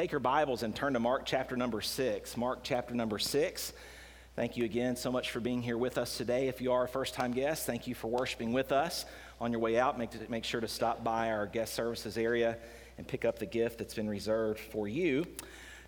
take your Bibles and turn to Mark chapter number six. Mark chapter number six. Thank you again so much for being here with us today. If you are a first time guest, thank you for worshiping with us. On your way out, make, make sure to stop by our guest services area and pick up the gift that's been reserved for you.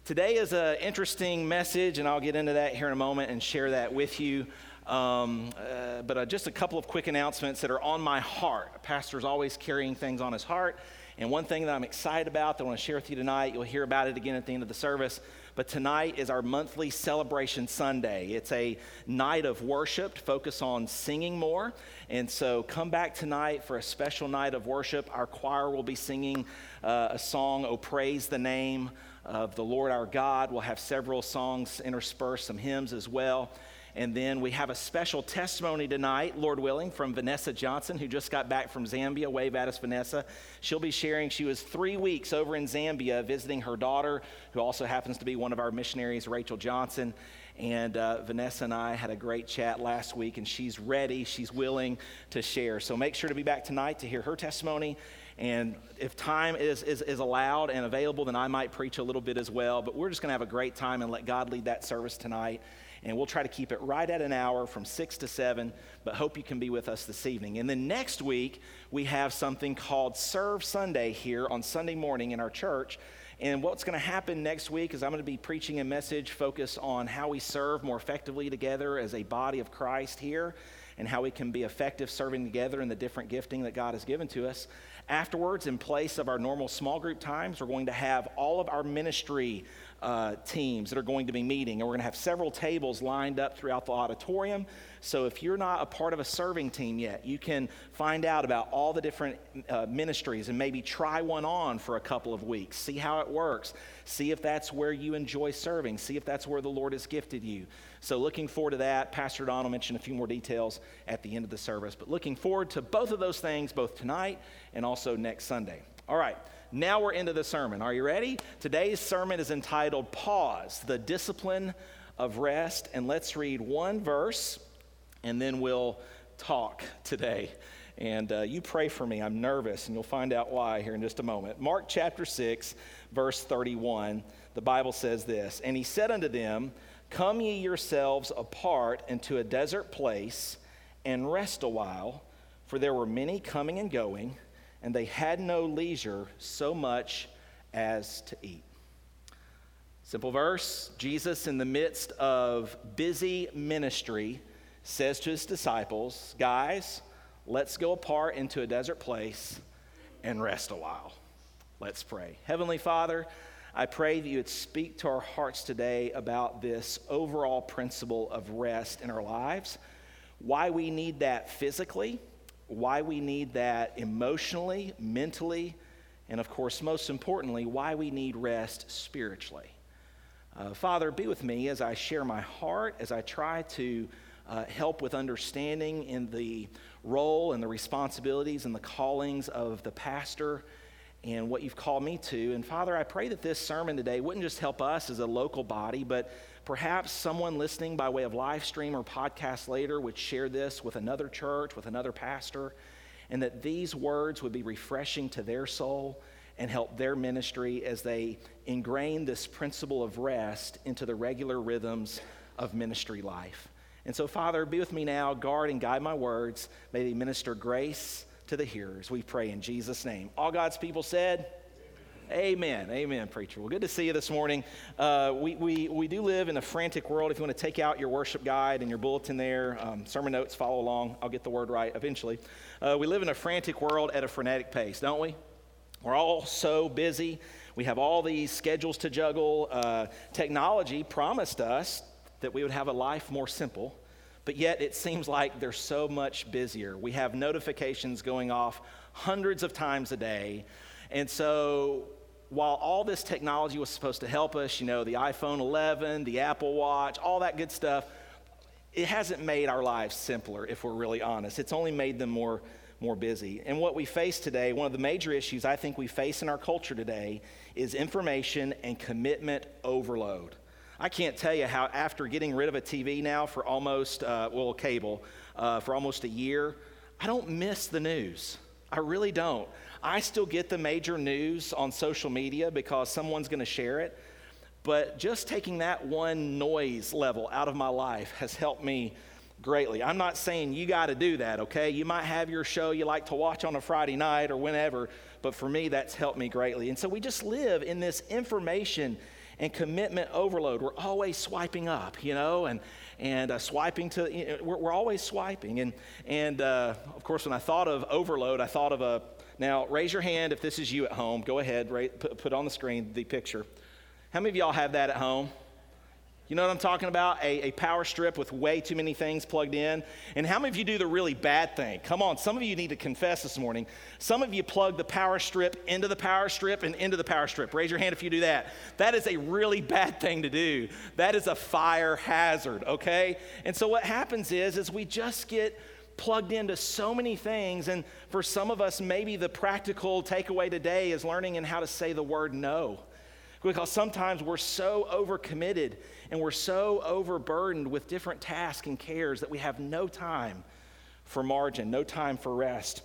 Today is an interesting message, and I'll get into that here in a moment and share that with you. Um, uh, but uh, just a couple of quick announcements that are on my heart. A pastor's always carrying things on his heart. And one thing that I'm excited about that I want to share with you tonight, you'll hear about it again at the end of the service, but tonight is our monthly celebration Sunday. It's a night of worship, focus on singing more. And so come back tonight for a special night of worship. Our choir will be singing uh, a song, Oh Praise the Name of the Lord our God. We'll have several songs interspersed, some hymns as well. And then we have a special testimony tonight, Lord willing, from Vanessa Johnson, who just got back from Zambia. Wave at us, Vanessa. She'll be sharing. She was three weeks over in Zambia visiting her daughter, who also happens to be one of our missionaries, Rachel Johnson. And uh, Vanessa and I had a great chat last week, and she's ready, she's willing to share. So make sure to be back tonight to hear her testimony. And if time is, is, is allowed and available, then I might preach a little bit as well. But we're just going to have a great time and let God lead that service tonight and we'll try to keep it right at an hour from 6 to 7, but hope you can be with us this evening. And then next week, we have something called Serve Sunday here on Sunday morning in our church. And what's going to happen next week is I'm going to be preaching a message focused on how we serve more effectively together as a body of Christ here and how we can be effective serving together in the different gifting that God has given to us. Afterwards, in place of our normal small group times, we're going to have all of our ministry uh, teams that are going to be meeting. And we're going to have several tables lined up throughout the auditorium. So if you're not a part of a serving team yet, you can find out about all the different uh, ministries and maybe try one on for a couple of weeks. See how it works. See if that's where you enjoy serving. See if that's where the Lord has gifted you. So looking forward to that. Pastor Don will mention a few more details at the end of the service. But looking forward to both of those things, both tonight and also next Sunday. All right. Now we're into the sermon. Are you ready? Today's sermon is entitled Pause, the Discipline of Rest. And let's read one verse and then we'll talk today. And uh, you pray for me. I'm nervous, and you'll find out why here in just a moment. Mark chapter 6, verse 31, the Bible says this And he said unto them, Come ye yourselves apart into a desert place and rest a while, for there were many coming and going and they had no leisure so much as to eat. Simple verse Jesus, in the midst of busy ministry, says to his disciples, Guys, let's go apart into a desert place and rest a while. Let's pray. Heavenly Father, I pray that you would speak to our hearts today about this overall principle of rest in our lives, why we need that physically why we need that emotionally, mentally, and of course, most importantly, why we need rest spiritually. Uh, Father, be with me as I share my heart, as I try to uh, help with understanding in the role and the responsibilities and the callings of the pastor and what you've called me to. And Father, I pray that this sermon today wouldn't just help us as a local body, but Perhaps someone listening by way of live stream or podcast later would share this with another church, with another pastor, and that these words would be refreshing to their soul and help their ministry as they ingrain this principle of rest into the regular rhythms of ministry life. And so, Father, be with me now, guard and guide my words. May they minister grace to the hearers. We pray in Jesus' name. All God's people said, Amen. Amen, preacher. Well, good to see you this morning. Uh, we, we, we do live in a frantic world. If you want to take out your worship guide and your bulletin there, um, sermon notes, follow along. I'll get the word right eventually. Uh, we live in a frantic world at a frenetic pace, don't we? We're all so busy. We have all these schedules to juggle. Uh, technology promised us that we would have a life more simple, but yet it seems like they're so much busier. We have notifications going off hundreds of times a day. And so while all this technology was supposed to help us, you know, the iPhone 11, the Apple Watch, all that good stuff, it hasn't made our lives simpler, if we're really honest. It's only made them more, more busy. And what we face today, one of the major issues I think we face in our culture today, is information and commitment overload. I can't tell you how, after getting rid of a TV now for almost, uh, well, cable, uh, for almost a year, I don't miss the news. I really don't. I still get the major news on social media because someone's going to share it. But just taking that one noise level out of my life has helped me greatly. I'm not saying you got to do that, okay? You might have your show you like to watch on a Friday night or whenever, but for me, that's helped me greatly. And so we just live in this information and commitment overload. We're always swiping up, you know, and, and uh, swiping to, you know, we're, we're, always swiping. And, and uh, of course, when I thought of overload, I thought of a, now raise your hand if this is you at home. Go ahead, right, put, put on the screen the picture. How many of y'all have that at home? You know what I'm talking about? A, a power strip with way too many things plugged in. And how many of you do the really bad thing? Come on, some of you need to confess this morning. Some of you plug the power strip into the power strip and into the power strip. Raise your hand if you do that. That is a really bad thing to do. That is a fire hazard, okay? And so what happens is, is we just get plugged into so many things. And for some of us, maybe the practical takeaway today is learning in how to say the word no because sometimes we're so overcommitted and we're so overburdened with different tasks and cares that we have no time for margin, no time for rest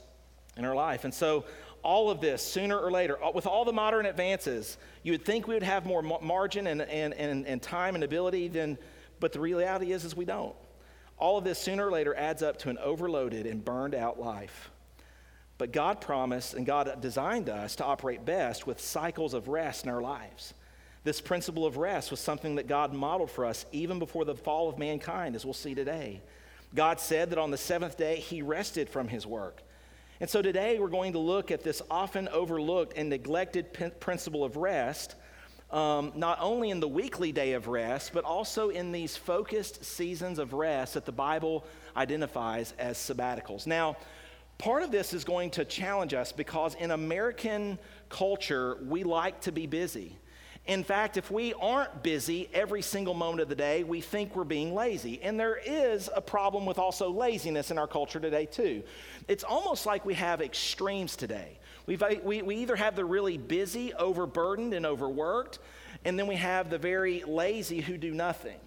in our life. And so, all of this, sooner or later, uh, with all the modern advances, you would think we would have more margin and, and, and, and time and ability than, but the reality is, is we don't. All of this, sooner or later, adds up to an overloaded and burned out life. But God promised and God designed us to operate best with cycles of rest in our lives. This principle of rest was something that God modeled for us even before the fall of mankind, as we'll see today. God said that on the seventh day, He rested from His work. And so today, we're going to look at this often overlooked and neglected principle of rest, um, not only in the weekly day of rest, but also in these focused seasons of rest that the Bible identifies as sabbaticals. Now, Part of this is going to challenge us because in American culture, we like to be busy. In fact, if we aren't busy every single moment of the day, we think we're being lazy. And there is a problem with also laziness in our culture today, too. It's almost like we have extremes today. We've, uh, we, we either have the really busy, overburdened, and overworked, and then we have the very lazy who do nothing.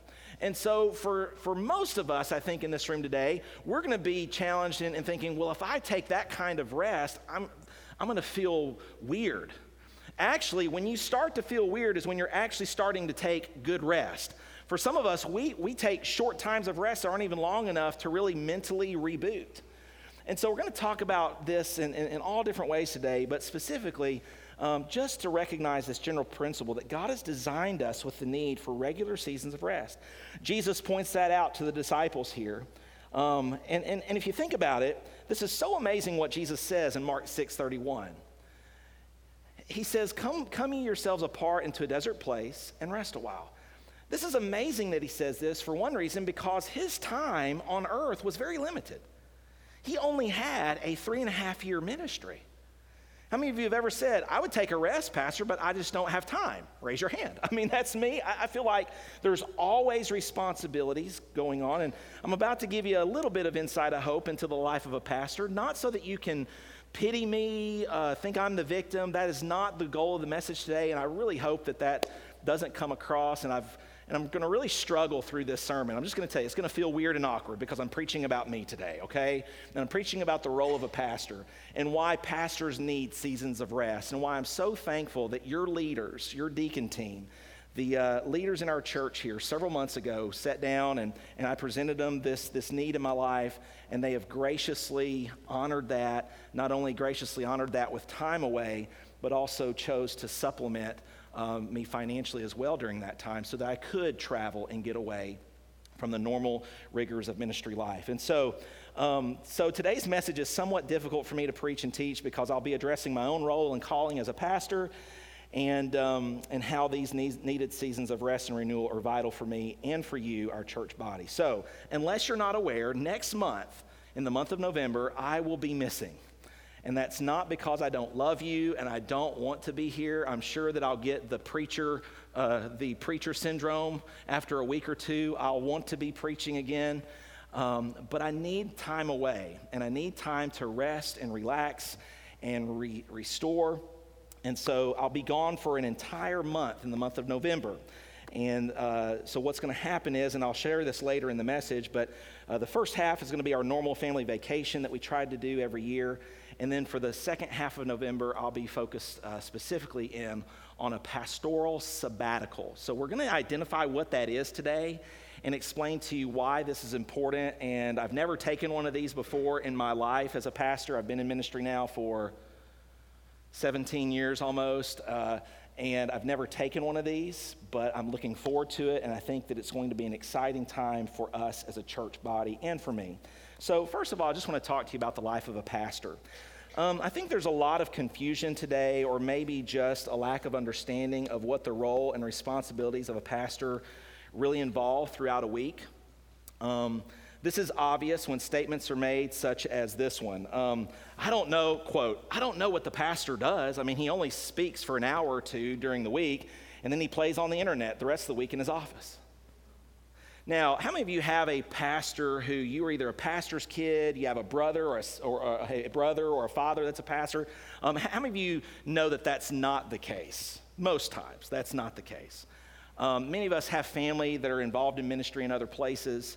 And so, for, for most of us, I think, in this room today, we're going to be challenged in, in, thinking, well, if I take that kind of rest, I'm, I'm going to feel weird. Actually, when you start to feel weird is when you're actually starting to take good rest. For some of us, we, we take short times of rest that aren't even long enough to really mentally reboot. And so, we're going to talk about this in, in, in all different ways today, but specifically, um, just to recognize this general principle that God has designed us with the need for regular seasons of rest. Jesus points that out to the disciples here. Um, and, and, and if you think about it, this is so amazing what Jesus says in Mark 6 31. He says, Come, come ye yourselves apart into a desert place and rest a while. This is amazing that he says this for one reason because his time on earth was very limited. He only had a three and a half year ministry. How many of you have ever said, I would take a rest, Pastor, but I just don't have time? Raise your hand. I mean, that's me. I, feel like there's always responsibilities going on. And I'm about to give you a little bit of insight, I hope, into the life of a pastor, not so that you can pity me, uh, think I'm the victim. That is not the goal of the message today. And I really hope that that doesn't come across. And I've and I'm going to really struggle through this sermon. I'm just going to tell you, it's going to feel weird and awkward because I'm preaching about me today, okay? And I'm preaching about the role of a pastor and why pastors need seasons of rest and why I'm so thankful that your leaders, your deacon team, the uh, leaders in our church here several months ago sat down and, and I presented them this, this need in my life, and they have graciously honored that, not only graciously honored that with time away, but also chose to supplement um, me financially as well during that time so that I could travel and get away from the normal rigors of ministry life. And so, um, so today's message is somewhat difficult for me to preach and teach because I'll be addressing my own role and calling as a pastor and, um, and how these need, needed seasons of rest and renewal are vital for me and for you, our church body. So, unless you're not aware, next month, in the month of November, I will be missing. And that's not because I don't love you and I don't want to be here. I'm sure that I'll get the preacher, uh, the preacher syndrome after a week or two. I'll want to be preaching again. Um, but I need time away and I need time to rest and relax and re- restore. And so I'll be gone for an entire month in the month of November. And uh, so, what's going to happen is, and I'll share this later in the message, but uh, the first half is going to be our normal family vacation that we tried to do every year. And then for the second half of November, I'll be focused uh, specifically in on a pastoral sabbatical. So we're going to identify what that is today and explain to you why this is important. And I've never taken one of these before in my life as a pastor. I've been in ministry now for 17 years almost. Uh, and I've never taken one of these, but I'm looking forward to it, and I think that it's going to be an exciting time for us as a church body and for me. So, first of all, I just want to talk to you about the life of a pastor. Um, I think there's a lot of confusion today, or maybe just a lack of understanding of what the role and responsibilities of a pastor really involve throughout a week. Um, this is obvious when statements are made, such as this one. Um, I don't know, quote, I don't know what the pastor does. I mean, he only speaks for an hour or two during the week, and then he plays on the internet the rest of the week in his office. Now, how many of you have a pastor who you are either a pastor's kid, you have a brother or a, or a, brother or a father that's a pastor? Um, how many of you know that that's not the case? Most times, that's not the case. Um, many of us have family that are involved in ministry in other places.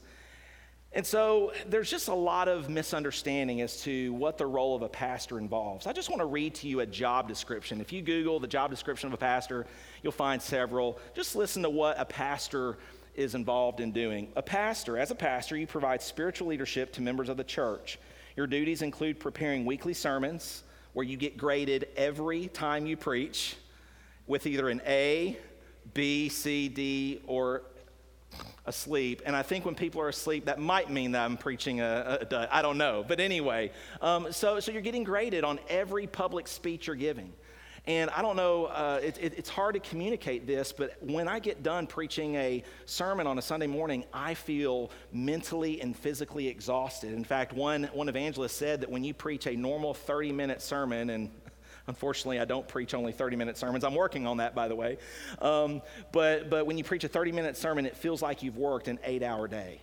And so there's just a lot of misunderstanding as to what the role of a pastor involves. I just want to read to you a job description. If you Google the job description of a pastor, you'll find several. Just listen to what a pastor is involved in doing. A pastor, as a pastor, you provide spiritual leadership to members of the church. Your duties include preparing weekly sermons where you get graded every time you preach with either an A, B, C, D, or asleep. And I think when people are asleep, that might mean that I'm preaching a, a, a I don't know. But anyway, um, so, so you're getting graded on every public speech you're giving. And I don't know, uh, it, it, it's hard to communicate this, but when I get done preaching a sermon on a Sunday morning, I feel mentally and physically exhausted. In fact, one, one evangelist said that when you preach a normal 30 minute sermon, and Unfortunately, I don't preach only 30 minute sermons. I'm working on that, by the way. Um, but, but when you preach a 30 minute sermon, it feels like you've worked an eight hour day.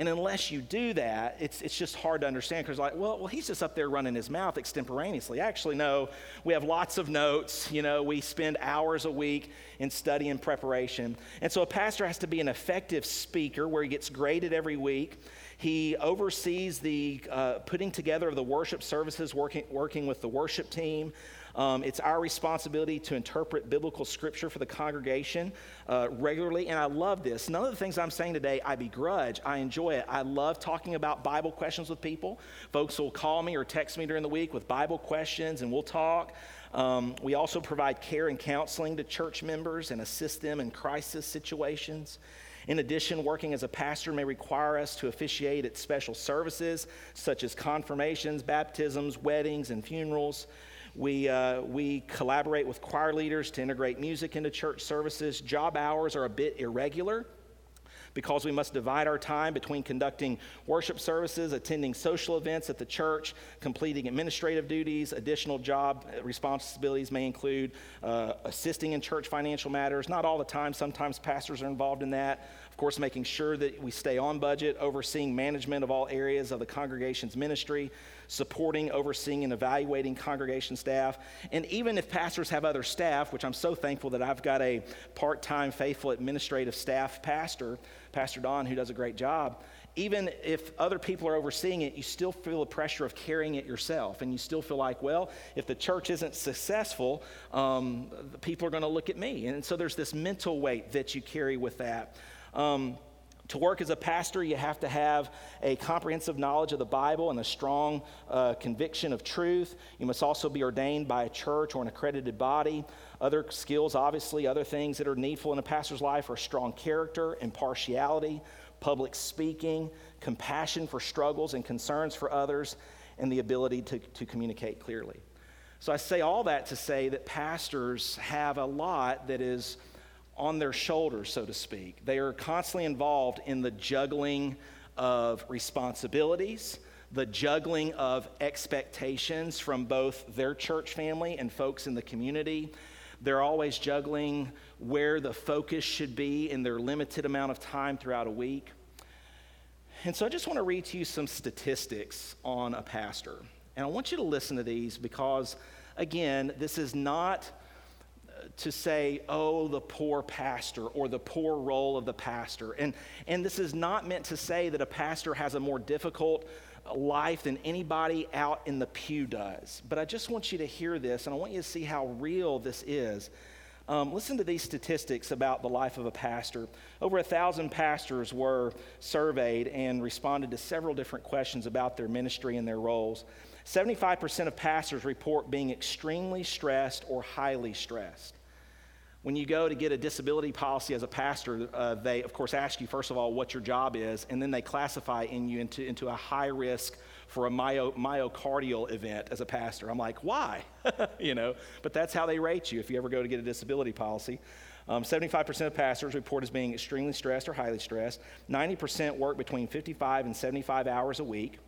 And unless you do that, it's, it's just hard to understand because, like, well, well, he's just up there running his mouth extemporaneously. Actually, no, we have lots of notes. You know, we spend hours a week in study and preparation. And so a pastor has to be an effective speaker where he gets graded every week. He oversees the uh, putting together of the worship services, working, working with the worship team. Um, it's our responsibility to interpret biblical scripture for the congregation uh, regularly, and I love this. None of the things I'm saying today I begrudge. I enjoy it. I love talking about Bible questions with people. Folks will call me or text me during the week with Bible questions, and we'll talk. Um, we also provide care and counseling to church members and assist them in crisis situations. In addition, working as a pastor may require us to officiate at special services such as confirmations, baptisms, weddings, and funerals. We, uh, we collaborate with choir leaders to integrate music into church services. Job hours are a bit irregular because we must divide our time between conducting worship services, attending social events at the church, completing administrative duties. Additional job responsibilities may include uh, assisting in church financial matters. Not all the time, sometimes pastors are involved in that. Of course, making sure that we stay on budget, overseeing management of all areas of the congregation's ministry, supporting, overseeing, and evaluating congregation staff. And even if pastors have other staff, which I'm so thankful that I've got a part time, faithful administrative staff pastor, Pastor Don, who does a great job. Even if other people are overseeing it, you still feel the pressure of carrying it yourself. And you still feel like, well, if the church isn't successful, um, people are going to look at me. And so there's this mental weight that you carry with that. Um, to work as a pastor, you have to have a comprehensive knowledge of the Bible and a strong uh, conviction of truth. You must also be ordained by a church or an accredited body. Other skills, obviously, other things that are needful in a pastor's life are strong character, impartiality, public speaking, compassion for struggles and concerns for others, and the ability to, to communicate clearly. So I say all that to say that pastors have a lot that is on their shoulders, so to speak. They are constantly involved in the juggling of responsibilities, the juggling of expectations from both their church family and folks in the community. They're always juggling where the focus should be in their limited amount of time throughout a week. And so I just want to read to you some statistics on a pastor. And I want you to listen to these because, again, this is not to say, oh, the poor pastor or the poor role of the pastor. And, and this is not meant to say that a pastor has a more difficult life than anybody out in the pew does. But I just want you to hear this, and I want you to see how real this is. Um, listen to these statistics about the life of a pastor. Over a thousand pastors were surveyed and responded to several different questions about their ministry and their roles. 75% of pastors report being extremely stressed or highly stressed. When you go to get a disability policy as a pastor, uh, they, of course, ask you, first of all, what your job is, and then they classify in you into, into a high risk for a myo, myocardial event as a pastor. I'm like, why? you know, but that's how they rate you if you ever go to get a disability policy. Um, 75% of pastors report as being extremely stressed or highly stressed. 90% work between 55 and 75 hours a week.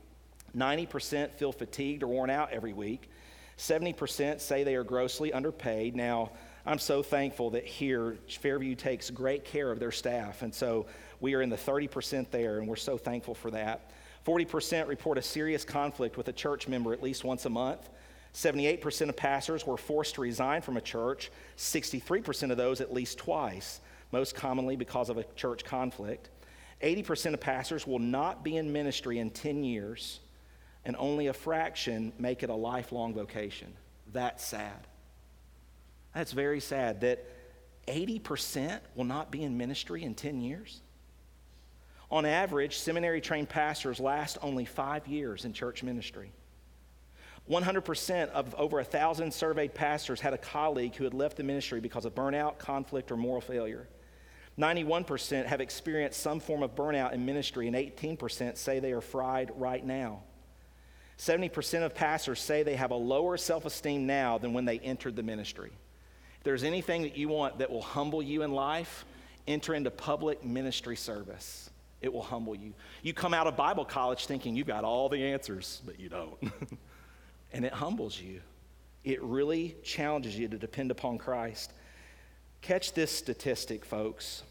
90% feel fatigued or worn out every week. 70% say they are grossly underpaid. Now, I'm so thankful that here Fairview takes great care of their staff. And so we are in the 30% there, and we're so thankful for that. 40% report a serious conflict with a church member at least once a month. 78% of pastors were forced to resign from a church, 63% of those at least twice, most commonly because of a church conflict. 80% of pastors will not be in ministry in 10 years, and only a fraction make it a lifelong vocation. That's sad. That's very sad that 80% will not be in ministry in 10 years. On average, seminary trained pastors last only five years in church ministry. 100% of over a thousand surveyed pastors had a colleague who had left the ministry because of burnout, conflict, or moral failure. 91% have experienced some form of burnout in ministry, and 18% say they are fried right now. 70% of pastors say they have a lower self esteem now than when they entered the ministry there's anything that you want that will humble you in life, enter into public ministry service. It will humble you. You come out of Bible college thinking you've got all the answers, but you don't. and it humbles you. It really challenges you to depend upon Christ. Catch this statistic, folks.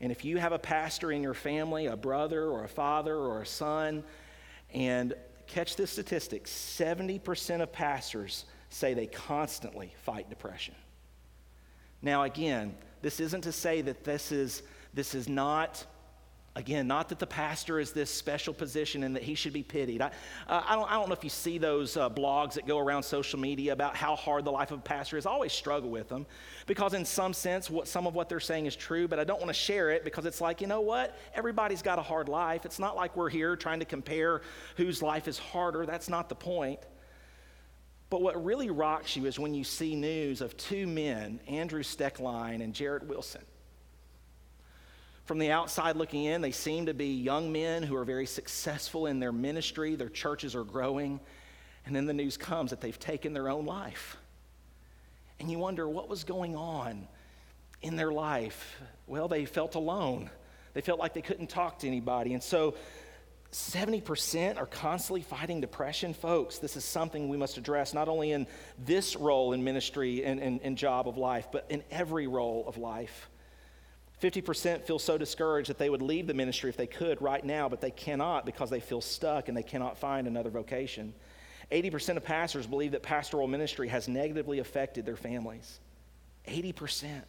And if you have a pastor in your family, a brother or a father or a son, and catch this statistic 70% of pastors say they constantly fight depression. Now, again, this isn't to say that this is, this is not, again, not that the pastor is this special position and that he should be pitied. I, uh, I, don't, I don't know if you see those uh, blogs that go around social media about how hard the life of a pastor is. I always struggle with them because, in some sense, what, some of what they're saying is true, but I don't want to share it because it's like, you know what? Everybody's got a hard life. It's not like we're here trying to compare whose life is harder. That's not the point. But what really rocks you is when you see news of two men, Andrew Stoecklein and Jarrid Wilson. From the outside looking in, they seem to be young men who are very successful in their ministry, their churches are growing, and then the news comes that they've taken their own life. And you wonder what was going on in their life. Well, they felt alone. They felt like they couldn't talk to anybody. And so 70% are constantly fighting depression. Folks, this is something we must address not only in this role in ministry and, and, and job of life, but in every role of life. 50% feel so discouraged that they would leave the ministry if they could right now, but they cannot because they feel stuck and they cannot find another vocation. 80% of pastors believe that pastoral ministry has negatively affected their families. 80%.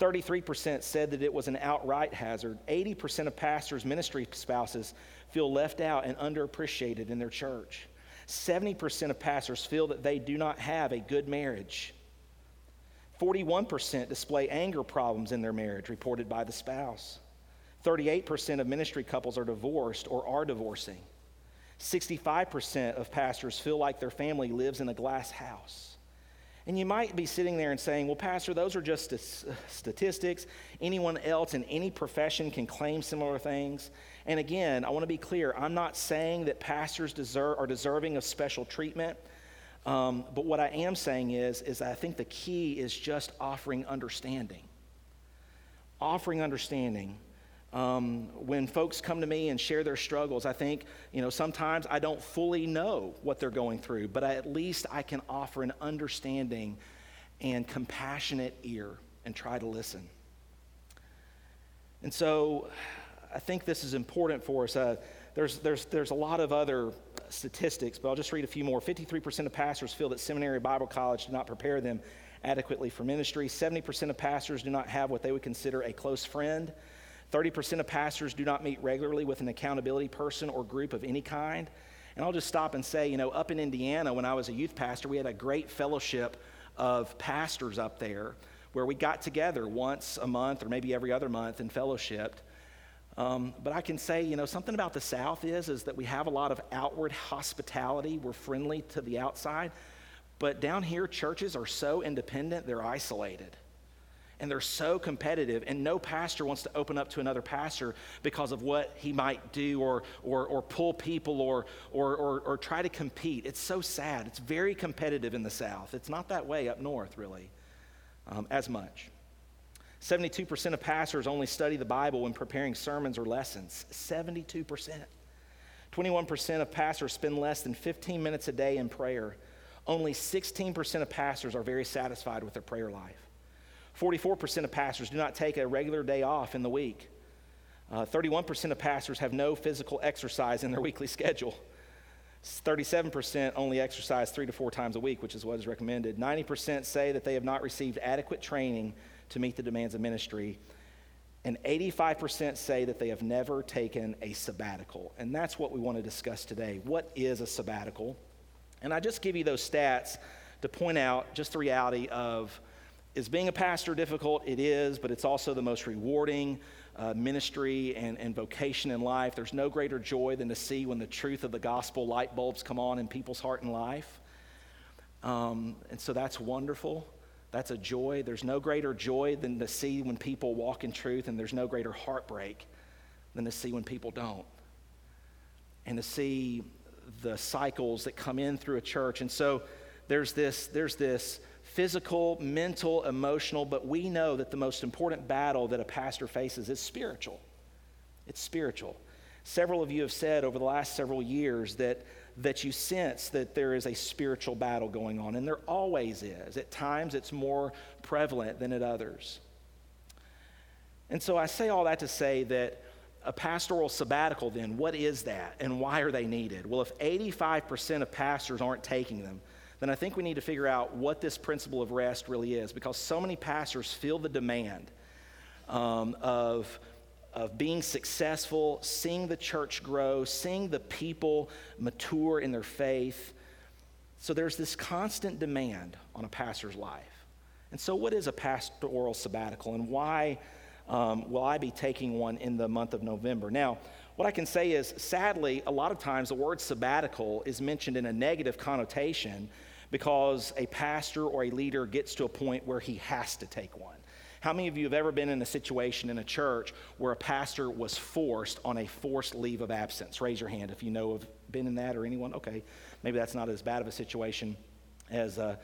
33% said that it was an outright hazard. 80% of pastors' ministry spouses feel left out and underappreciated in their church. 70% of pastors feel that they do not have a good marriage. 41% display anger problems in their marriage, reported by the spouse. 38% of ministry couples are divorced or are divorcing. 65% of pastors feel like their family lives in a glass house. And you might be sitting there and saying, well, Pastor, those are just statistics. Anyone else in any profession can claim similar things. And again, I want to be clear I'm not saying that pastors deserve, are deserving of special treatment. Um, but what I am saying is, is I think the key is just offering understanding. Offering understanding. Um, when folks come to me and share their struggles, I think, you know, sometimes I don't fully know what they're going through, but I, at least I can offer an understanding and compassionate ear and try to listen. And so I think this is important for us. Uh, there's, there's, there's a lot of other statistics, but I'll just read a few more. 53% of pastors feel that seminary Bible college did not prepare them adequately for ministry. 70% of pastors do not have what they would consider a close friend. 30% of pastors do not meet regularly with an accountability person or group of any kind. And I'll just stop and say, you know, up in Indiana, when I was a youth pastor, we had a great fellowship of pastors up there where we got together once a month or maybe every other month and fellowshipped. Um, but I can say, you know, something about the South is, is that we have a lot of outward hospitality. We're friendly to the outside. But down here, churches are so independent, they're isolated. And they're so competitive, and no pastor wants to open up to another pastor because of what he might do or, or, or pull people or, or, or, or try to compete. It's so sad. It's very competitive in the South. It's not that way up north, really, um, as much. 72% of pastors only study the Bible when preparing sermons or lessons. 72%. 21% of pastors spend less than 15 minutes a day in prayer. Only 16% of pastors are very satisfied with their prayer life. 44% of pastors do not take a regular day off in the week. Uh, 31% of pastors have no physical exercise in their weekly schedule. 37% only exercise three to four times a week, which is what is recommended. 90% say that they have not received adequate training to meet the demands of ministry. And 85% say that they have never taken a sabbatical. And that's what we want to discuss today. What is a sabbatical? And I just give you those stats to point out just the reality of is being a pastor difficult? It is, but it's also the most rewarding uh, ministry and, and vocation in life. There's no greater joy than to see when the truth of the gospel light bulbs come on in people's heart and life. Um, and so that's wonderful. That's a joy. There's no greater joy than to see when people walk in truth, and there's no greater heartbreak than to see when people don't. And to see the cycles that come in through a church. And so there's this, there's this physical, mental, emotional, but we know that the most important battle that a pastor faces is spiritual. It's spiritual. Several of you have said over the last several years that that you sense that there is a spiritual battle going on, and there always is. At times, it's more prevalent than at others. And so I say all that to say that a pastoral sabbatical, then, what is that and why are they needed? Well, if 85% of pastors aren't taking them, then I think we need to figure out what this principle of rest really is because so many pastors feel the demand um, of of being successful, seeing the church grow, seeing the people mature in their faith. So there's this constant demand on a pastor's life. And so, what is a pastoral sabbatical, and why um, will I be taking one in the month of November? Now, what I can say is, sadly, a lot of times the word sabbatical is mentioned in a negative connotation because a pastor or a leader gets to a point where he has to take one. How many of you have ever been in a situation in a church where a pastor was forced on a forced leave of absence? Raise your hand if you know of been in that or anyone. Okay, maybe that's not as bad of a situation as. Uh,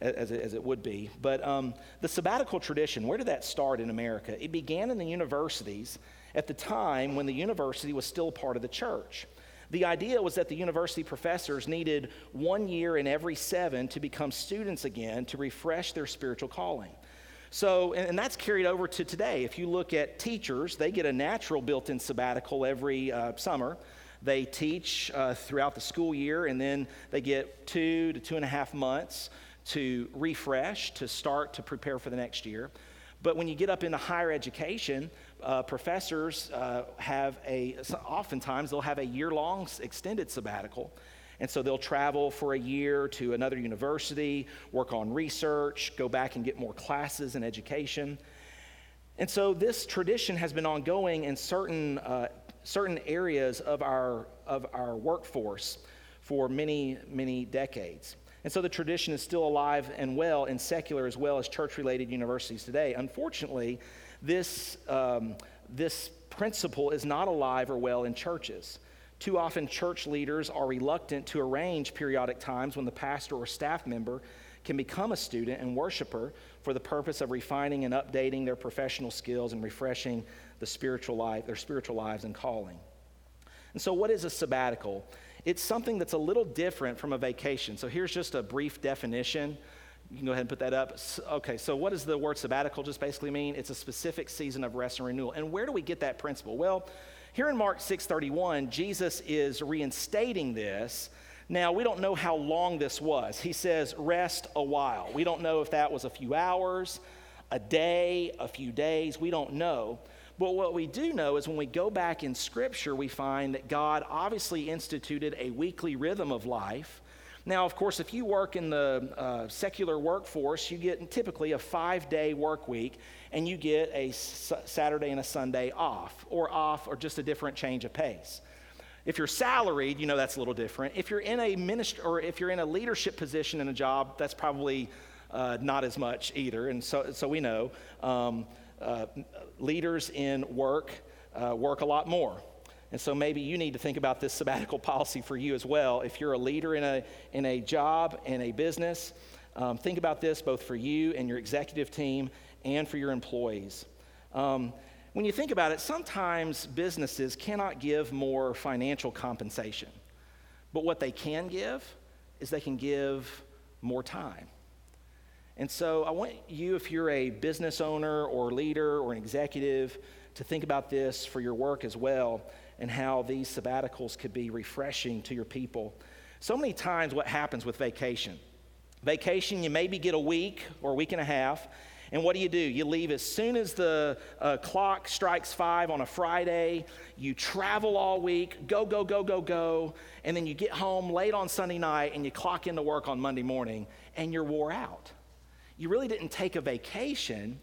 as, it, as it would be. But um, the sabbatical tradition, where did that start in America? It began in the universities at the time when the university was still part of the church. The idea was that the university professors needed one year in every seven to become students again to refresh their spiritual calling. So, and, and, that's carried over to today. If you look at teachers, they get a natural built in sabbatical every uh, summer. They teach uh, throughout the school year, and then they get two to two and a half months to refresh, to start to prepare for the next year. But when you get up into higher education, uh, professors uh, have a, oftentimes they'll have a year long extended sabbatical. And so they'll travel for a year to another university, work on research, go back and get more classes and education. And so this tradition has been ongoing in certain, uh, certain areas of our, of our workforce for many, many decades. And so the tradition is still alive and well in secular as well as church related universities today. Unfortunately, this, um, this principle is not alive or well in churches. Too often, church leaders are reluctant to arrange periodic times when the pastor or staff member can become a student and worshiper for the purpose of refining and updating their professional skills and refreshing the spiritual life, their spiritual lives and calling. And so, what is a sabbatical? It's something that's a little different from a vacation. So, here's just a brief definition. You can go ahead and put that up. Okay, so what does the word sabbatical just basically mean? It's a specific season of rest and renewal. And where do we get that principle? Well, here in Mark 6:31, Jesus is reinstating this. Now, we don't know how long this was. He says, "Rest a while." We don't know if that was a few hours, a day, a few days. We don't know. But what we do know is when we go back in Scripture, we find that God obviously instituted a weekly rhythm of life. Now, of course, if you work in the uh, secular workforce, you get typically a five day work week and you get a s- Saturday and a Sunday off, or off, or just a different change of pace. If you're salaried, you know that's a little different. If you're in a ministry or if you're in a leadership position in a job, that's probably uh, not as much either. And so, so we know um, uh, leaders in work uh, work a lot more. And so maybe you need to think about this sabbatical policy for you as well. If you're a leader in a, in a job, in a business, um, think about this both for you and your executive team and for your employees. Um, when you think about it, sometimes businesses cannot give more financial compensation. But what they can give is they can give more time. And so I want you, if you're a business owner or leader or an executive, to think about this for your work as well and how these sabbaticals could be refreshing to your people. So many times, what happens with vacation? Vacation, you maybe get a week or a week and a half, and what do you do? You leave as soon as the uh, clock strikes five on a Friday. You travel all week, go, go, go, go, go. And then you get home late on Sunday night and you clock into work on Monday morning and you're wore out. You really didn't take a vacation,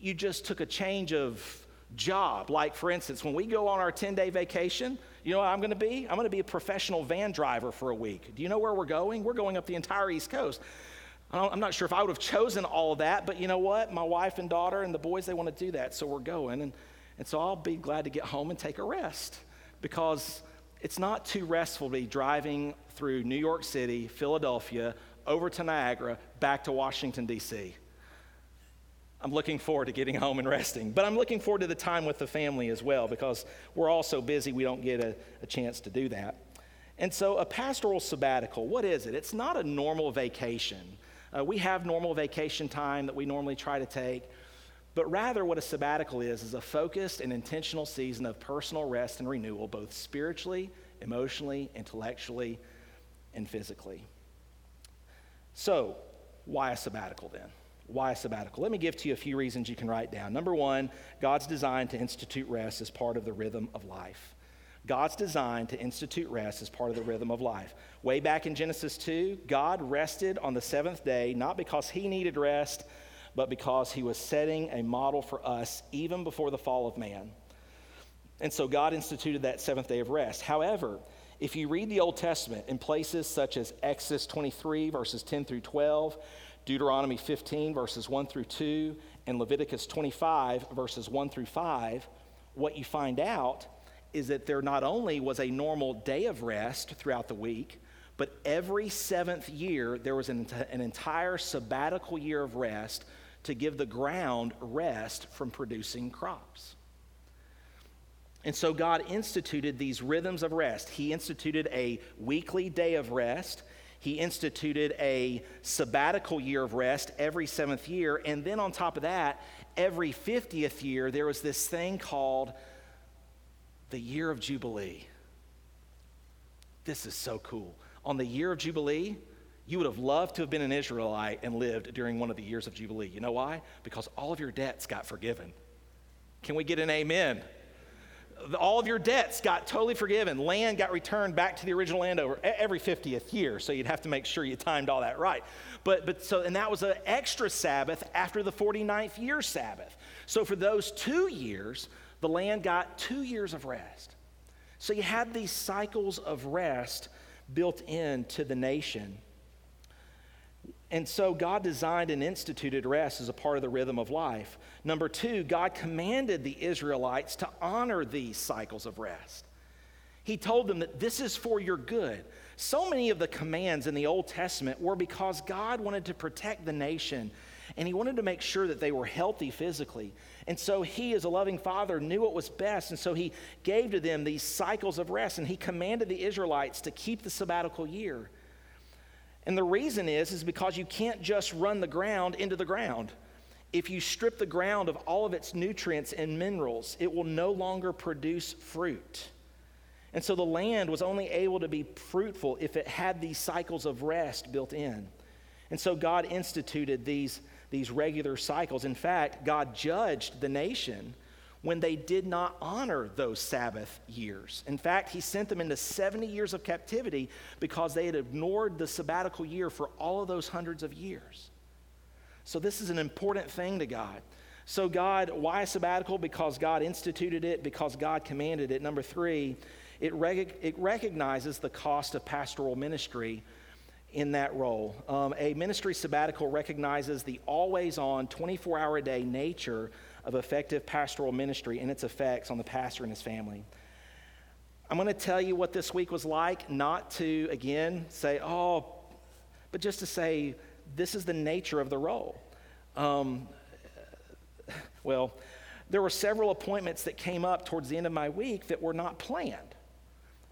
you just took a change of job. Like, for instance, when we go on our 10 day vacation, you know what I'm going to be? I'm going to be a professional van driver for a week. Do you know where we're going? We're going up the entire East Coast. I'm not sure if I would have chosen all that, but you know what? My wife and daughter and the boys, they want to do that, so we're going. And, and so I'll be glad to get home and take a rest because it's not too restful to be driving through New York City, Philadelphia, over to Niagara, back to Washington, D.C. I'm looking forward to getting home and resting, but I'm looking forward to the time with the family as well because we're all so busy we don't get a, a chance to do that. And so, a pastoral sabbatical, what is it? It's not a normal vacation. Uh, we have normal vacation time that we normally try to take, but rather, what a sabbatical is, is a focused and intentional season of personal rest and renewal, both spiritually, emotionally, intellectually, and physically. So, why a sabbatical then? Why a sabbatical? Let me give to you a few reasons you can write down. Number one, God's design to institute rest as part of the rhythm of life. God's design to institute rest as part of the rhythm of life. Way back in Genesis 2, God rested on the seventh day, not because he needed rest, but because he was setting a model for us even before the fall of man. And so God instituted that seventh day of rest. However, if you read the Old Testament in places such as Exodus 23, verses 10 through 12, Deuteronomy 15, verses 1 through 2, and Leviticus 25, verses 1 through 5, what you find out is that there not only was a normal day of rest throughout the week, but every seventh year there was an, an entire sabbatical year of rest to give the ground rest from producing crops. And so God instituted these rhythms of rest. He instituted a weekly day of rest. He instituted a sabbatical year of rest every seventh year. And then on top of that, every 50th year, there was this thing called the year of Jubilee. This is so cool. On the year of Jubilee, you would have loved to have been an Israelite and lived during one of the years of Jubilee. You know why? Because all of your debts got forgiven. Can we get an amen? All of your debts got totally forgiven. Land got returned back to the original landowner every 50th year, so you'd have to make sure you timed all that right. But, but so, and that was an extra Sabbath after the 49th year Sabbath. So for those two years, the land got two years of rest. So you had these cycles of rest built into the nation. And so God designed and instituted rest as a part of the rhythm of life. Number two, God commanded the Israelites to honor these cycles of rest. He told them that this is for your good. So many of the commands in the Old Testament were because God wanted to protect the nation and he wanted to make sure that they were healthy physically. And so he, as a loving father, knew what was best. And so he gave to them these cycles of rest. And he commanded the Israelites to keep the sabbatical year. And the reason is, is because you can't just run the ground into the ground. If you strip the ground of all of its nutrients and minerals, it will no longer produce fruit. And so the land was only able to be fruitful if it had these cycles of rest built in. And so God instituted these these regular cycles. In fact, God judged the nation when they did not honor those Sabbath years. In fact, he sent them into 70 years of captivity because they had ignored the sabbatical year for all of those hundreds of years. So, this is an important thing to God. So, God, why a sabbatical? Because God instituted it, because God commanded it. Number three, it, rec- it recognizes the cost of pastoral ministry in that role. Um, a ministry sabbatical recognizes the always on, 24 hour a day nature of effective pastoral ministry and its effects on the pastor and his family. I'm going to tell you what this week was like, not to, again, say, oh, but just to say, this is the nature of the role. Um, well, there were several appointments that came up towards the end of my week that were not planned.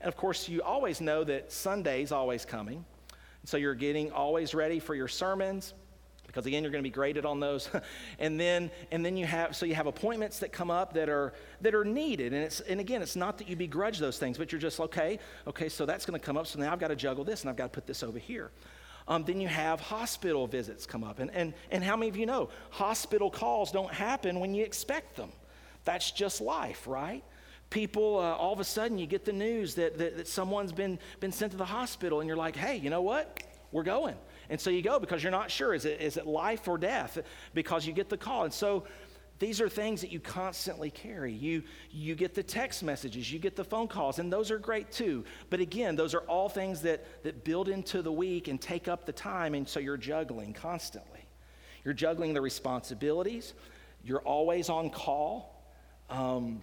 And of course, you always know that Sunday's always coming. So you're getting always ready for your sermons because again you're going to be graded on those. And then and then you have so you have appointments that come up that are that are needed. And it's and again it's not that you begrudge those things but you're just okay okay so that's going to come up so now i've got to juggle this and i've got to put this over here. Um, then you have hospital visits come up. And, and and how many of you know hospital calls don't happen when you expect them? That's just life right people uh, all of a sudden you get the news that, that, that someone's been been sent to the hospital and you're like hey you know what we're going and so you go because you're not sure is it, is it life or death? Because you get the call. And so these are things that you constantly carry. You, you get the text messages, you get the phone calls, and those are great too. But again, those are all things that, that build into the week and take up the time, and so you're juggling constantly. You're juggling the responsibilities, you're always on call, um,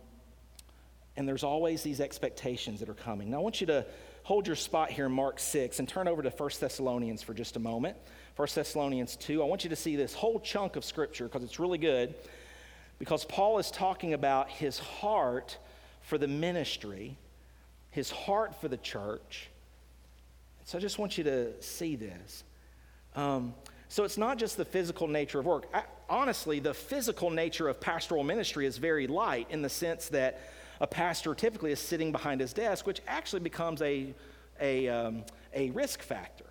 and there's always these expectations that are coming. Now, I want you to hold your spot here in Mark 6 and turn over to 1 Thessalonians for just a moment. 1 Thessalonians 2. I want you to see this whole chunk of scripture because it's really good. Because Paul is talking about his heart for the ministry, his heart for the church. So I just want you to see this. Um, so it's not just the physical nature of work. I, honestly, the physical nature of pastoral ministry is very light in the sense that a pastor typically is sitting behind his desk, which actually becomes a, a, um, a risk factor.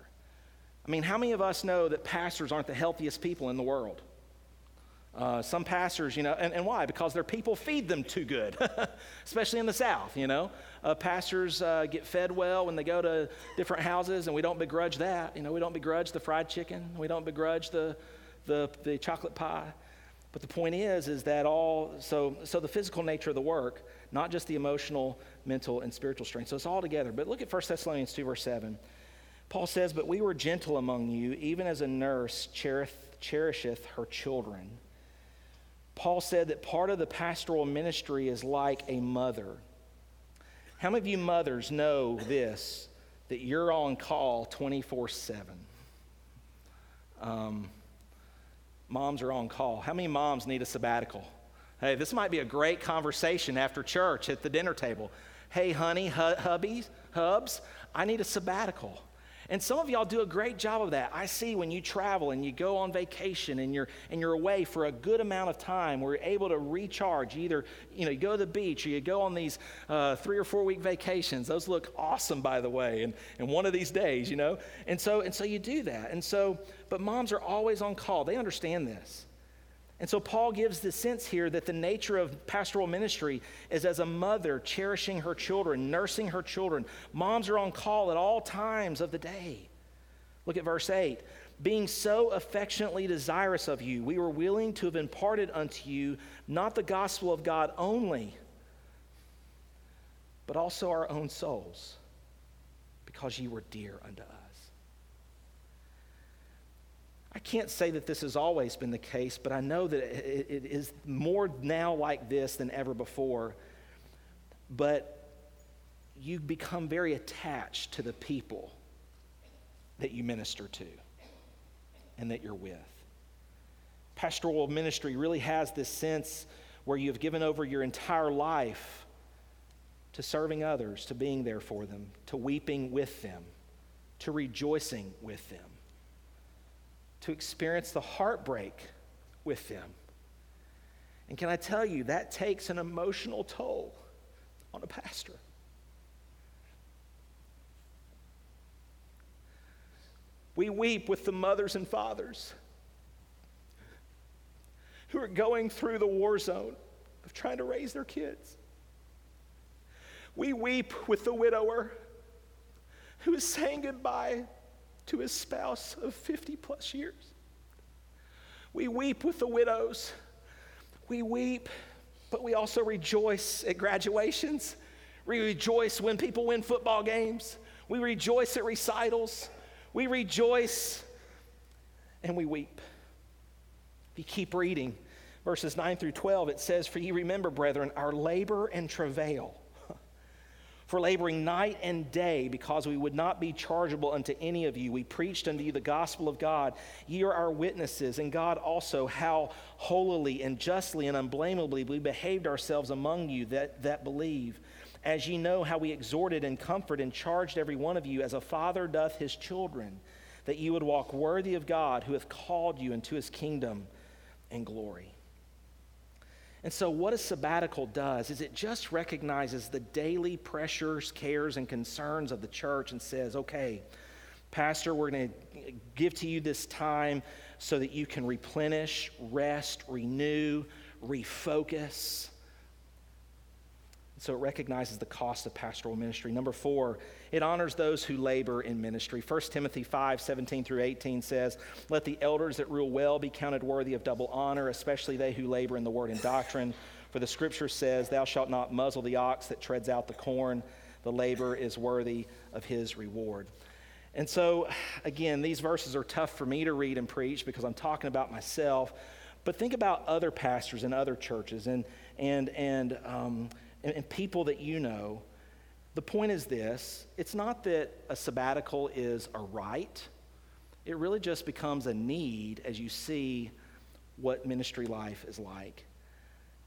I mean, how many of us know that pastors aren't the healthiest people in the world? Uh, some pastors, you know, and, and, why? Because their people feed them too good, especially in the South, you know. Uh, pastors uh, get fed well when they go to different houses, and we don't begrudge that. You know, we don't begrudge the fried chicken, we don't begrudge the, the, the chocolate pie. But the point is, is that all, so, so the physical nature of the work, not just the emotional, mental, and spiritual strength. So it's all together. But look at 1 Thessalonians 2, verse 7. Paul says, But we were gentle among you, even as a nurse cherisheth her children. Paul said that part of the pastoral ministry is like a mother. How many of you mothers know this, that you're on call 24 7? Um, moms are on call. How many moms need a sabbatical? Hey, this might be a great conversation after church at the dinner table. Hey, honey, hu- hubbies, hubs, I need a sabbatical. And some of y'all do a great job of that. I see when you travel and you go on vacation and you're and you're away for a good amount of time, we're able to recharge. Either you know you go to the beach or you go on these uh, three or four week vacations. Those look awesome, by the way. And and one of these days, you know. And so and so you do that. And so, but moms are always on call. They understand this. And so Paul gives the sense here that the nature of pastoral ministry is as a mother cherishing her children, nursing her children. Moms are on call at all times of the day. Look at verse 8. Being so affectionately desirous of you, we were willing to have imparted unto you not the gospel of God only, but also our own souls, because ye were dear unto us. I can't say that this has always been the case, but I know that it, it is more now like this than ever before. But you become very attached to the people that you minister to and that you're with. Pastoral ministry really has this sense where you have given over your entire life to serving others, to being there for them, to weeping with them, to rejoicing with them to experience the heartbreak with them. And can I tell you, that takes an emotional toll on a pastor. We weep with the mothers and fathers who are going through the war zone, of trying to raise their kids. We weep with the widower who is saying goodbye to his spouse of 50 plus years. We weep with the widows. We weep, but we also rejoice at graduations. We rejoice when people win football games. We rejoice at recitals. We rejoice and we weep. If you keep reading verses 9 through 12, it says, For ye remember, brethren, our labor and travail for laboring night and day, because we would not be chargeable unto any of you. We preached unto you the gospel of God. Ye are our witnesses, and God also, how holily and justly and unblameably we behaved ourselves among you that, that believe. As ye know how we exhorted and comforted and charged every one of you as a father doth his children, that ye would walk worthy of God who hath called you into his kingdom and glory. And so, what a sabbatical does is it just recognizes the daily pressures, cares, and concerns of the church and says, okay, Pastor, we're going to give to you this time so that you can replenish, rest, renew, refocus. So it recognizes the cost of pastoral ministry. Number four, it honors those who labor in ministry. 1 Timothy 5 17 through 18 says, Let the elders that rule well be counted worthy of double honor, especially they who labor in the word and doctrine. For the scripture says, Thou shalt not muzzle the ox that treads out the corn, the labor is worthy of his reward. And so, again, these verses are tough for me to read and preach because I'm talking about myself. But think about other pastors in other churches and, and, and, um, and, and people that you know, the point is this it's not that a sabbatical is a right, it really just becomes a need as you see what ministry life is like.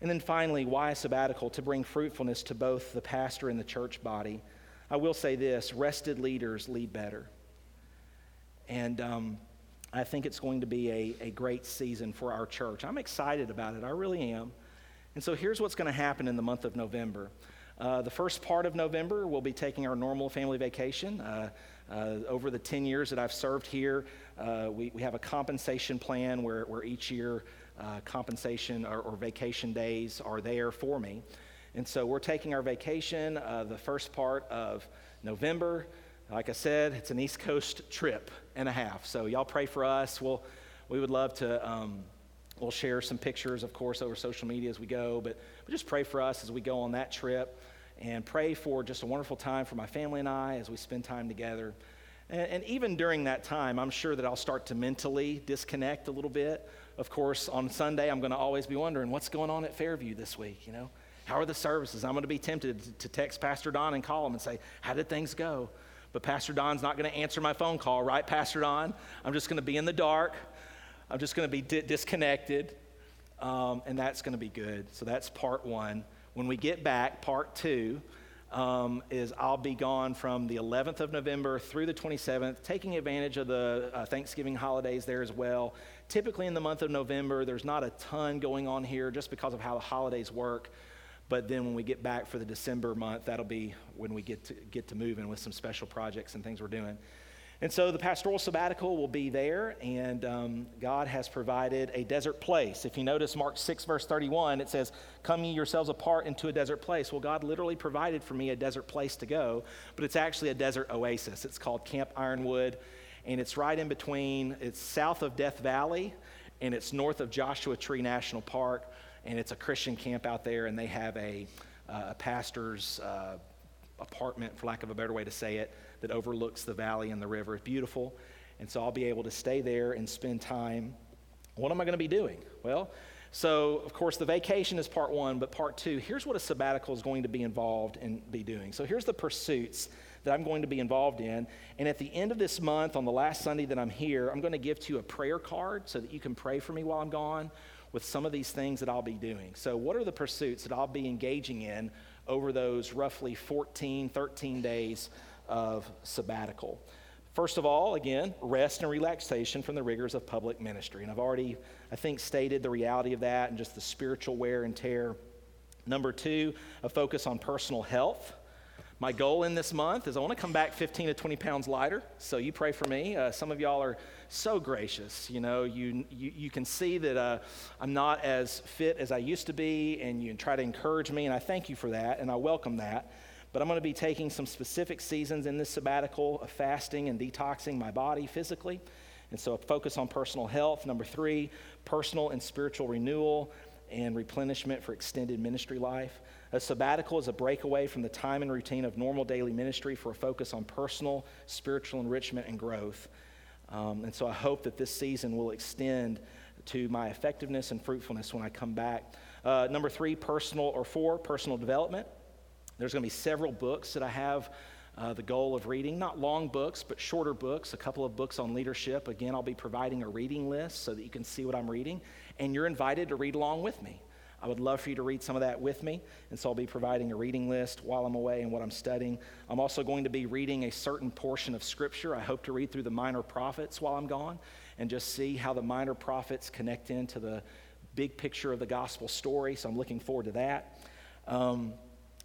And then finally, why a sabbatical? To bring fruitfulness to both the pastor and the church body. I will say this rested leaders lead better. And um, I think it's going to be a, a great season for our church. I'm excited about it, I really am. And so here's what's going to happen in the month of November. Uh, the first part of November, we'll be taking our normal family vacation. Uh, uh, over the 10 years that I've served here, uh, we, we have a compensation plan where, where each year uh, compensation or, or, vacation days are there for me. And so we're taking our vacation uh, the first part of November. Like I said, it's an East Coast trip and a half. So y'all pray for us. We'll, we would love to. Um, We'll share some pictures, of course, over social media as we go, but, but just pray for us as we go on that trip and pray for just a wonderful time for my family and I as we spend time together. And, and even during that time, I'm sure that I'll start to mentally disconnect a little bit. Of course, on Sunday, I'm going to always be wondering what's going on at Fairview this week, you know? How are the services? I'm going to be tempted to text Pastor Don and call him and say, How did things go? But Pastor Don's not going to answer my phone call, right, Pastor Don? I'm just going to be in the dark. I'm just going to be di- disconnected, um, and that's going to be good. So that's part one. When we get back, part two um, is I'll be gone from the 11th of November through the 27th, taking advantage of the uh, Thanksgiving holidays there as well. Typically, in the month of November, there's not a ton going on here just because of how the holidays work. But then when we get back for the December month, that'll be when we get to get to moving with some special projects and things we're doing. And so the pastoral sabbatical will be there, and um, God has provided a desert place. If you notice Mark 6, verse 31, it says, Come ye yourselves apart into a desert place. Well, God literally provided for me a desert place to go, but it's actually a desert oasis. It's called Camp Ironwood, and it's right in between, it's south of Death Valley, and it's north of Joshua Tree National Park, and it's a Christian camp out there, and they have a, uh, a pastor's uh, apartment, for lack of a better way to say it that overlooks the valley and the river. It's beautiful. And so I'll be able to stay there and spend time. What am I going to be doing? Well, so of course the vacation is part one, but part two, here's what a sabbatical is going to be involved in be doing. So here's the pursuits that I'm going to be involved in. And at the end of this month, on the last Sunday that I'm here, I'm going to give to you a prayer card so that you can pray for me while I'm gone with some of these things that I'll be doing. So, what are the pursuits that I'll be engaging in over those roughly 14, 13 days of sabbatical. First of all, again, rest and relaxation from the rigors of public ministry. And I've already, I think, stated the reality of that and just the spiritual wear and tear. Number two, a focus on personal health. my goal in this month is I want to come back 15 to 20 pounds lighter. So you pray for me. Uh, some of y'all are so gracious. You know, you, you, you can see that uh, I'm not as fit as I used to be, and you try to encourage me, and I thank you for that, and I welcome that. But I'm going to be taking some specific seasons in this sabbatical of fasting and detoxing my body physically. And so, a focus on personal health. Number three, personal and spiritual renewal and replenishment for extended ministry life. A sabbatical is a breakaway from the time and routine of normal daily ministry for a focus on personal, spiritual enrichment and growth. Um, and so I hope that this season will extend to my effectiveness and fruitfulness when I come back. Uh, number three, personal or four, personal development. There's going to be several books that I have uh, the goal of reading, not long books, but shorter books, a couple of books on leadership. Again, I'll be providing a reading list so that you can see what I'm reading, and you're invited to read along with me. I would love for you to read some of that with me. And so I'll be providing a reading list while I'm away and what I'm studying. I'm also going to be reading a certain portion of Scripture. I hope to read through the minor prophets while I'm gone and just see how the minor prophets connect into the big picture of the gospel story. So I'm looking forward to that. Um,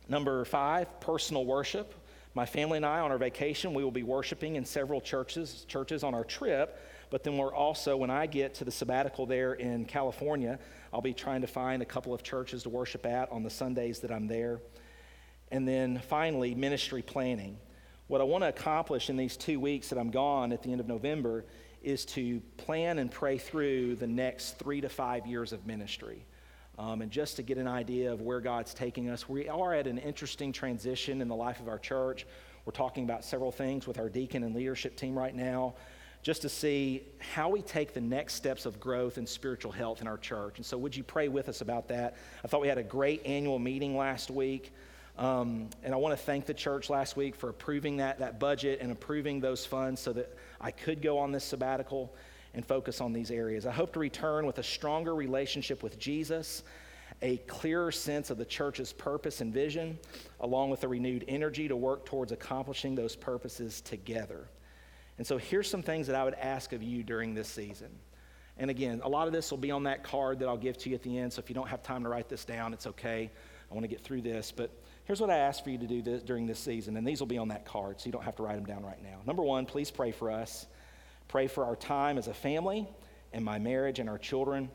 number five, personal worship. My family and I, on our vacation, we will be worshiping in several churches, churches on our trip. But then we're also, when I get to the sabbatical there in California, I'll be trying to find a couple of churches to worship at on the Sundays that I'm there. And then finally, ministry planning. What I want to accomplish in these two weeks that I'm gone at the end of November is to plan and pray through the next three to five years of ministry. Um, and just to get an idea of where God's taking us. We are at an interesting transition in the life of our church. We're talking about several things with our deacon and leadership team right now just to see how we take the next steps of growth and spiritual health in our church. And so, would you pray with us about that? I thought we had a great annual meeting last week. Um, and I want to thank the church last week for approving that, that budget and approving those funds so that I could go on this sabbatical and focus on these areas. I hope to return with a stronger relationship with Jesus, a clearer sense of the church's purpose and vision, along with a renewed energy to work towards accomplishing those purposes together. And so here's some things that I would ask of you during this season. And again, a lot of this will be on that card that I'll give to you at the end. So if you don't have time to write this down, it's okay. I want to get through this. But here's what I ask for you to do this, during this season. And these will be on that card, so you don't have to write them down right now. Number one, please pray for us. Pray for our time as a family and my marriage and our children.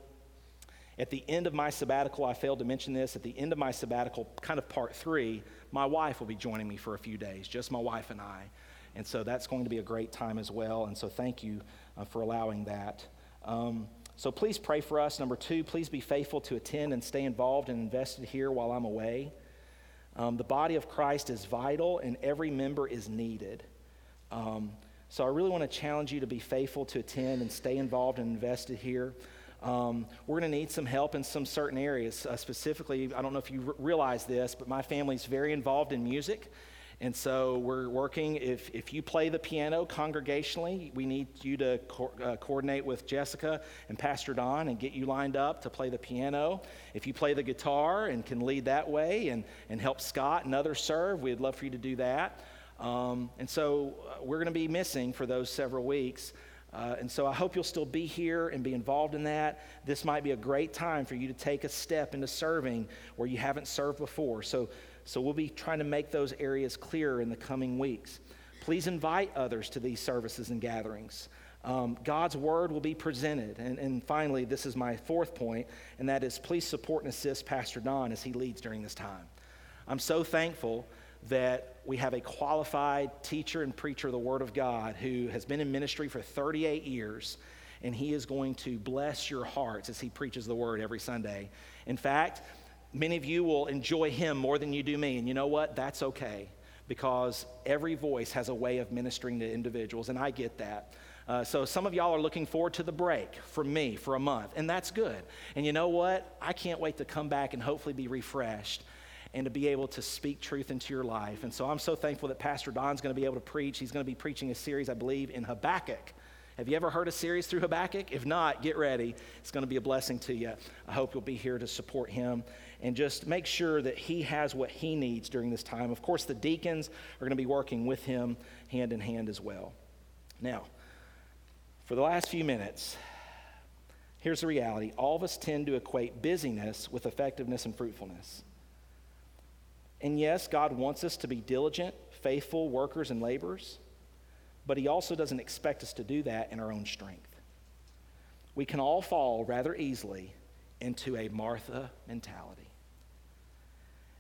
At the end of my sabbatical, I failed to mention this. At the end of my sabbatical, kind of part three, my wife will be joining me for a few days, just my wife and I. And so that's going to be a great time as well. And so thank you uh, for allowing that. Um, so please pray for us. Number two, please be faithful to attend and stay involved and invested here while I'm away. Um, the body of Christ is vital and every member is needed. Um, so I really want to challenge you to be faithful to attend and stay involved and invested here. Um, we're going to need some help in some certain areas. Uh, specifically, I don't know if you r- realize this, but my family's very involved in music. And so we're working, if, if you play the piano congregationally, we need you to co- uh, coordinate with Jessica and Pastor Don and get you lined up to play the piano. If you play the guitar and can lead that way and, and help Scott and others serve, we'd love for you to do that. Um, and so uh, we're going to be missing for those several weeks. Uh, and so I hope you'll still be here and be involved in that. This might be a great time for you to take a step into serving where you haven't served before. So so we'll be trying to make those areas clearer in the coming weeks. Please invite others to these services and gatherings. Um, God's word will be presented. And, and finally, this is my fourth point, and that is please support and assist Pastor Don as he leads during this time. I'm so thankful that we have a qualified teacher and preacher of the Word of God who has been in ministry for 38 years, and he is going to bless your hearts as he preaches the Word every Sunday. In fact, Many of you will enjoy him more than you do me. And you know what? That's okay because every voice has a way of ministering to individuals, and I get that. Uh, so some of y'all are looking forward to the break from me for a month, and that's good. And you know what? I can't wait to come back and hopefully be refreshed and to be able to speak truth into your life. And so I'm so thankful that Pastor Don's going to be able to preach. He's going to be preaching a series, I believe, in Habakkuk. Have you ever heard a series through Habakkuk? If not, get ready. It's going to be a blessing to you. I hope you'll be here to support him and just make sure that he has what he needs during this time. Of course, the deacons are going to be working with him hand in hand as well. Now, for the last few minutes, here's the reality all of us tend to equate busyness with effectiveness and fruitfulness. And yes, God wants us to be diligent, faithful workers and laborers, but He also doesn't expect us to do that in our own strength. We can all fall rather easily into a Martha mentality.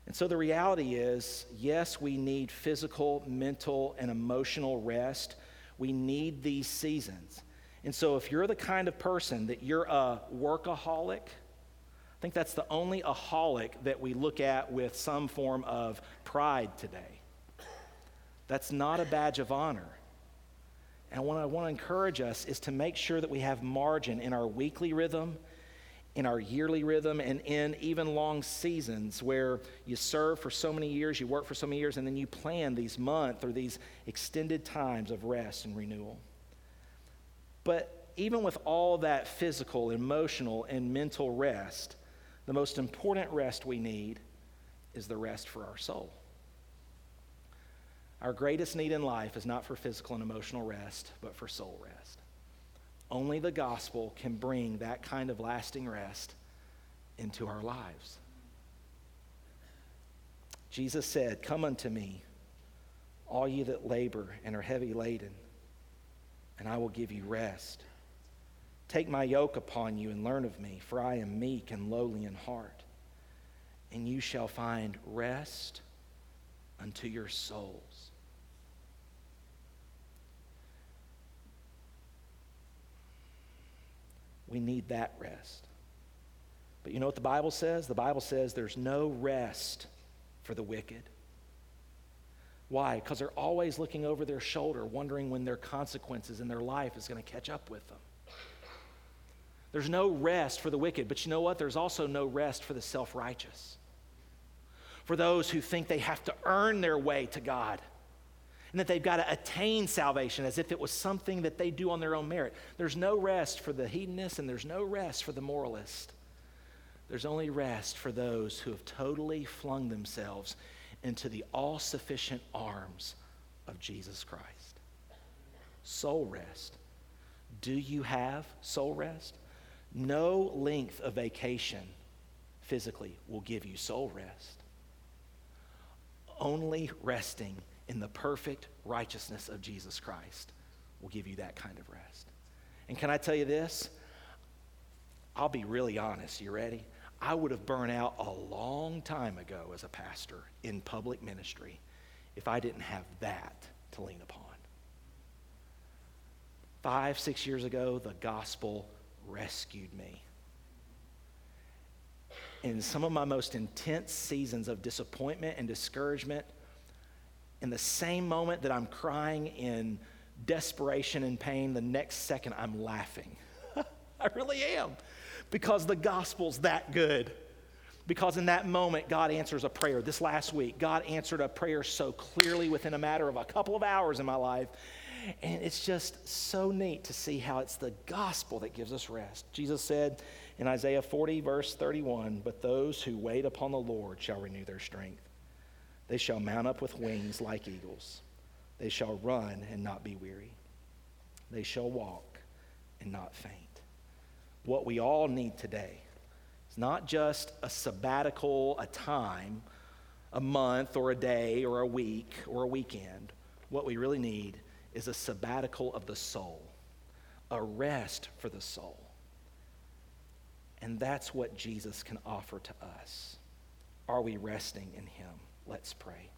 And so the reality is yes, we need physical, mental, and emotional rest. We need these seasons. And so if you're the kind of person that you're a workaholic, think that's the only aholic that we look at with some form of pride today. That's not a badge of honor. And what I want to encourage us is to make sure that we have margin in our weekly rhythm in our yearly rhythm and in even long seasons where you serve for so many years, you work for so many years, and then you plan these month or these extended times of rest and renewal. But even with all that physical, emotional, and mental rest, the most important rest we need is the rest for our soul. Our greatest need in life is not for physical and emotional rest, but for soul rest. Only the gospel can bring that kind of lasting rest into our lives. Jesus said, Come unto me, all ye that labor and are heavy laden, and I will give you rest. Take my yoke upon you and learn of me, for I am meek and lowly in heart, and you shall find rest unto your souls. We need that rest. But you know what the Bible says? The Bible says there's no rest for the wicked. Why? Because they're always looking over their shoulder, wondering when their consequences in their life is going to catch up with them. There's no rest for the wicked, but you know what? There's also no rest for the self righteous. For those who think they have to earn their way to God and that they've got to attain salvation as if it was something that they do on their own merit. There's no rest for the hedonist and there's no rest for the moralist. There's only rest for those who have totally flung themselves into the all sufficient arms of Jesus Christ. Soul rest. Do you have soul rest? No length of vacation physically will give you soul rest. Only resting in the perfect righteousness of Jesus Christ will give you that kind of rest. And can I tell you this? I'll be really honest. You ready? I would have burned out a long time ago as a pastor in public ministry if I didn't have that to lean upon. Five, six years ago, the gospel rescued me. In some of my most intense seasons of disappointment and discouragement, in the same moment that I'm crying in desperation and pain, the next second I'm laughing. I really am. Because the gospel's that good. Because in that moment, God answers a prayer. This last week, God answered a prayer so clearly within a matter of a couple of hours in my life. And it's just so neat to see how it's the gospel that gives us rest. Jesus said in Isaiah 40, verse 31, But those who wait upon the Lord shall renew their strength. They shall mount up with wings like eagles. They shall run and not be weary. They shall walk and not faint. What we all need today is not just a sabbatical, a time, a month or a day or a week or a weekend. What we really need is a sabbatical of the soul, a rest for the soul. And that's what Jesus can offer to us. Are we resting in Him? Let's pray.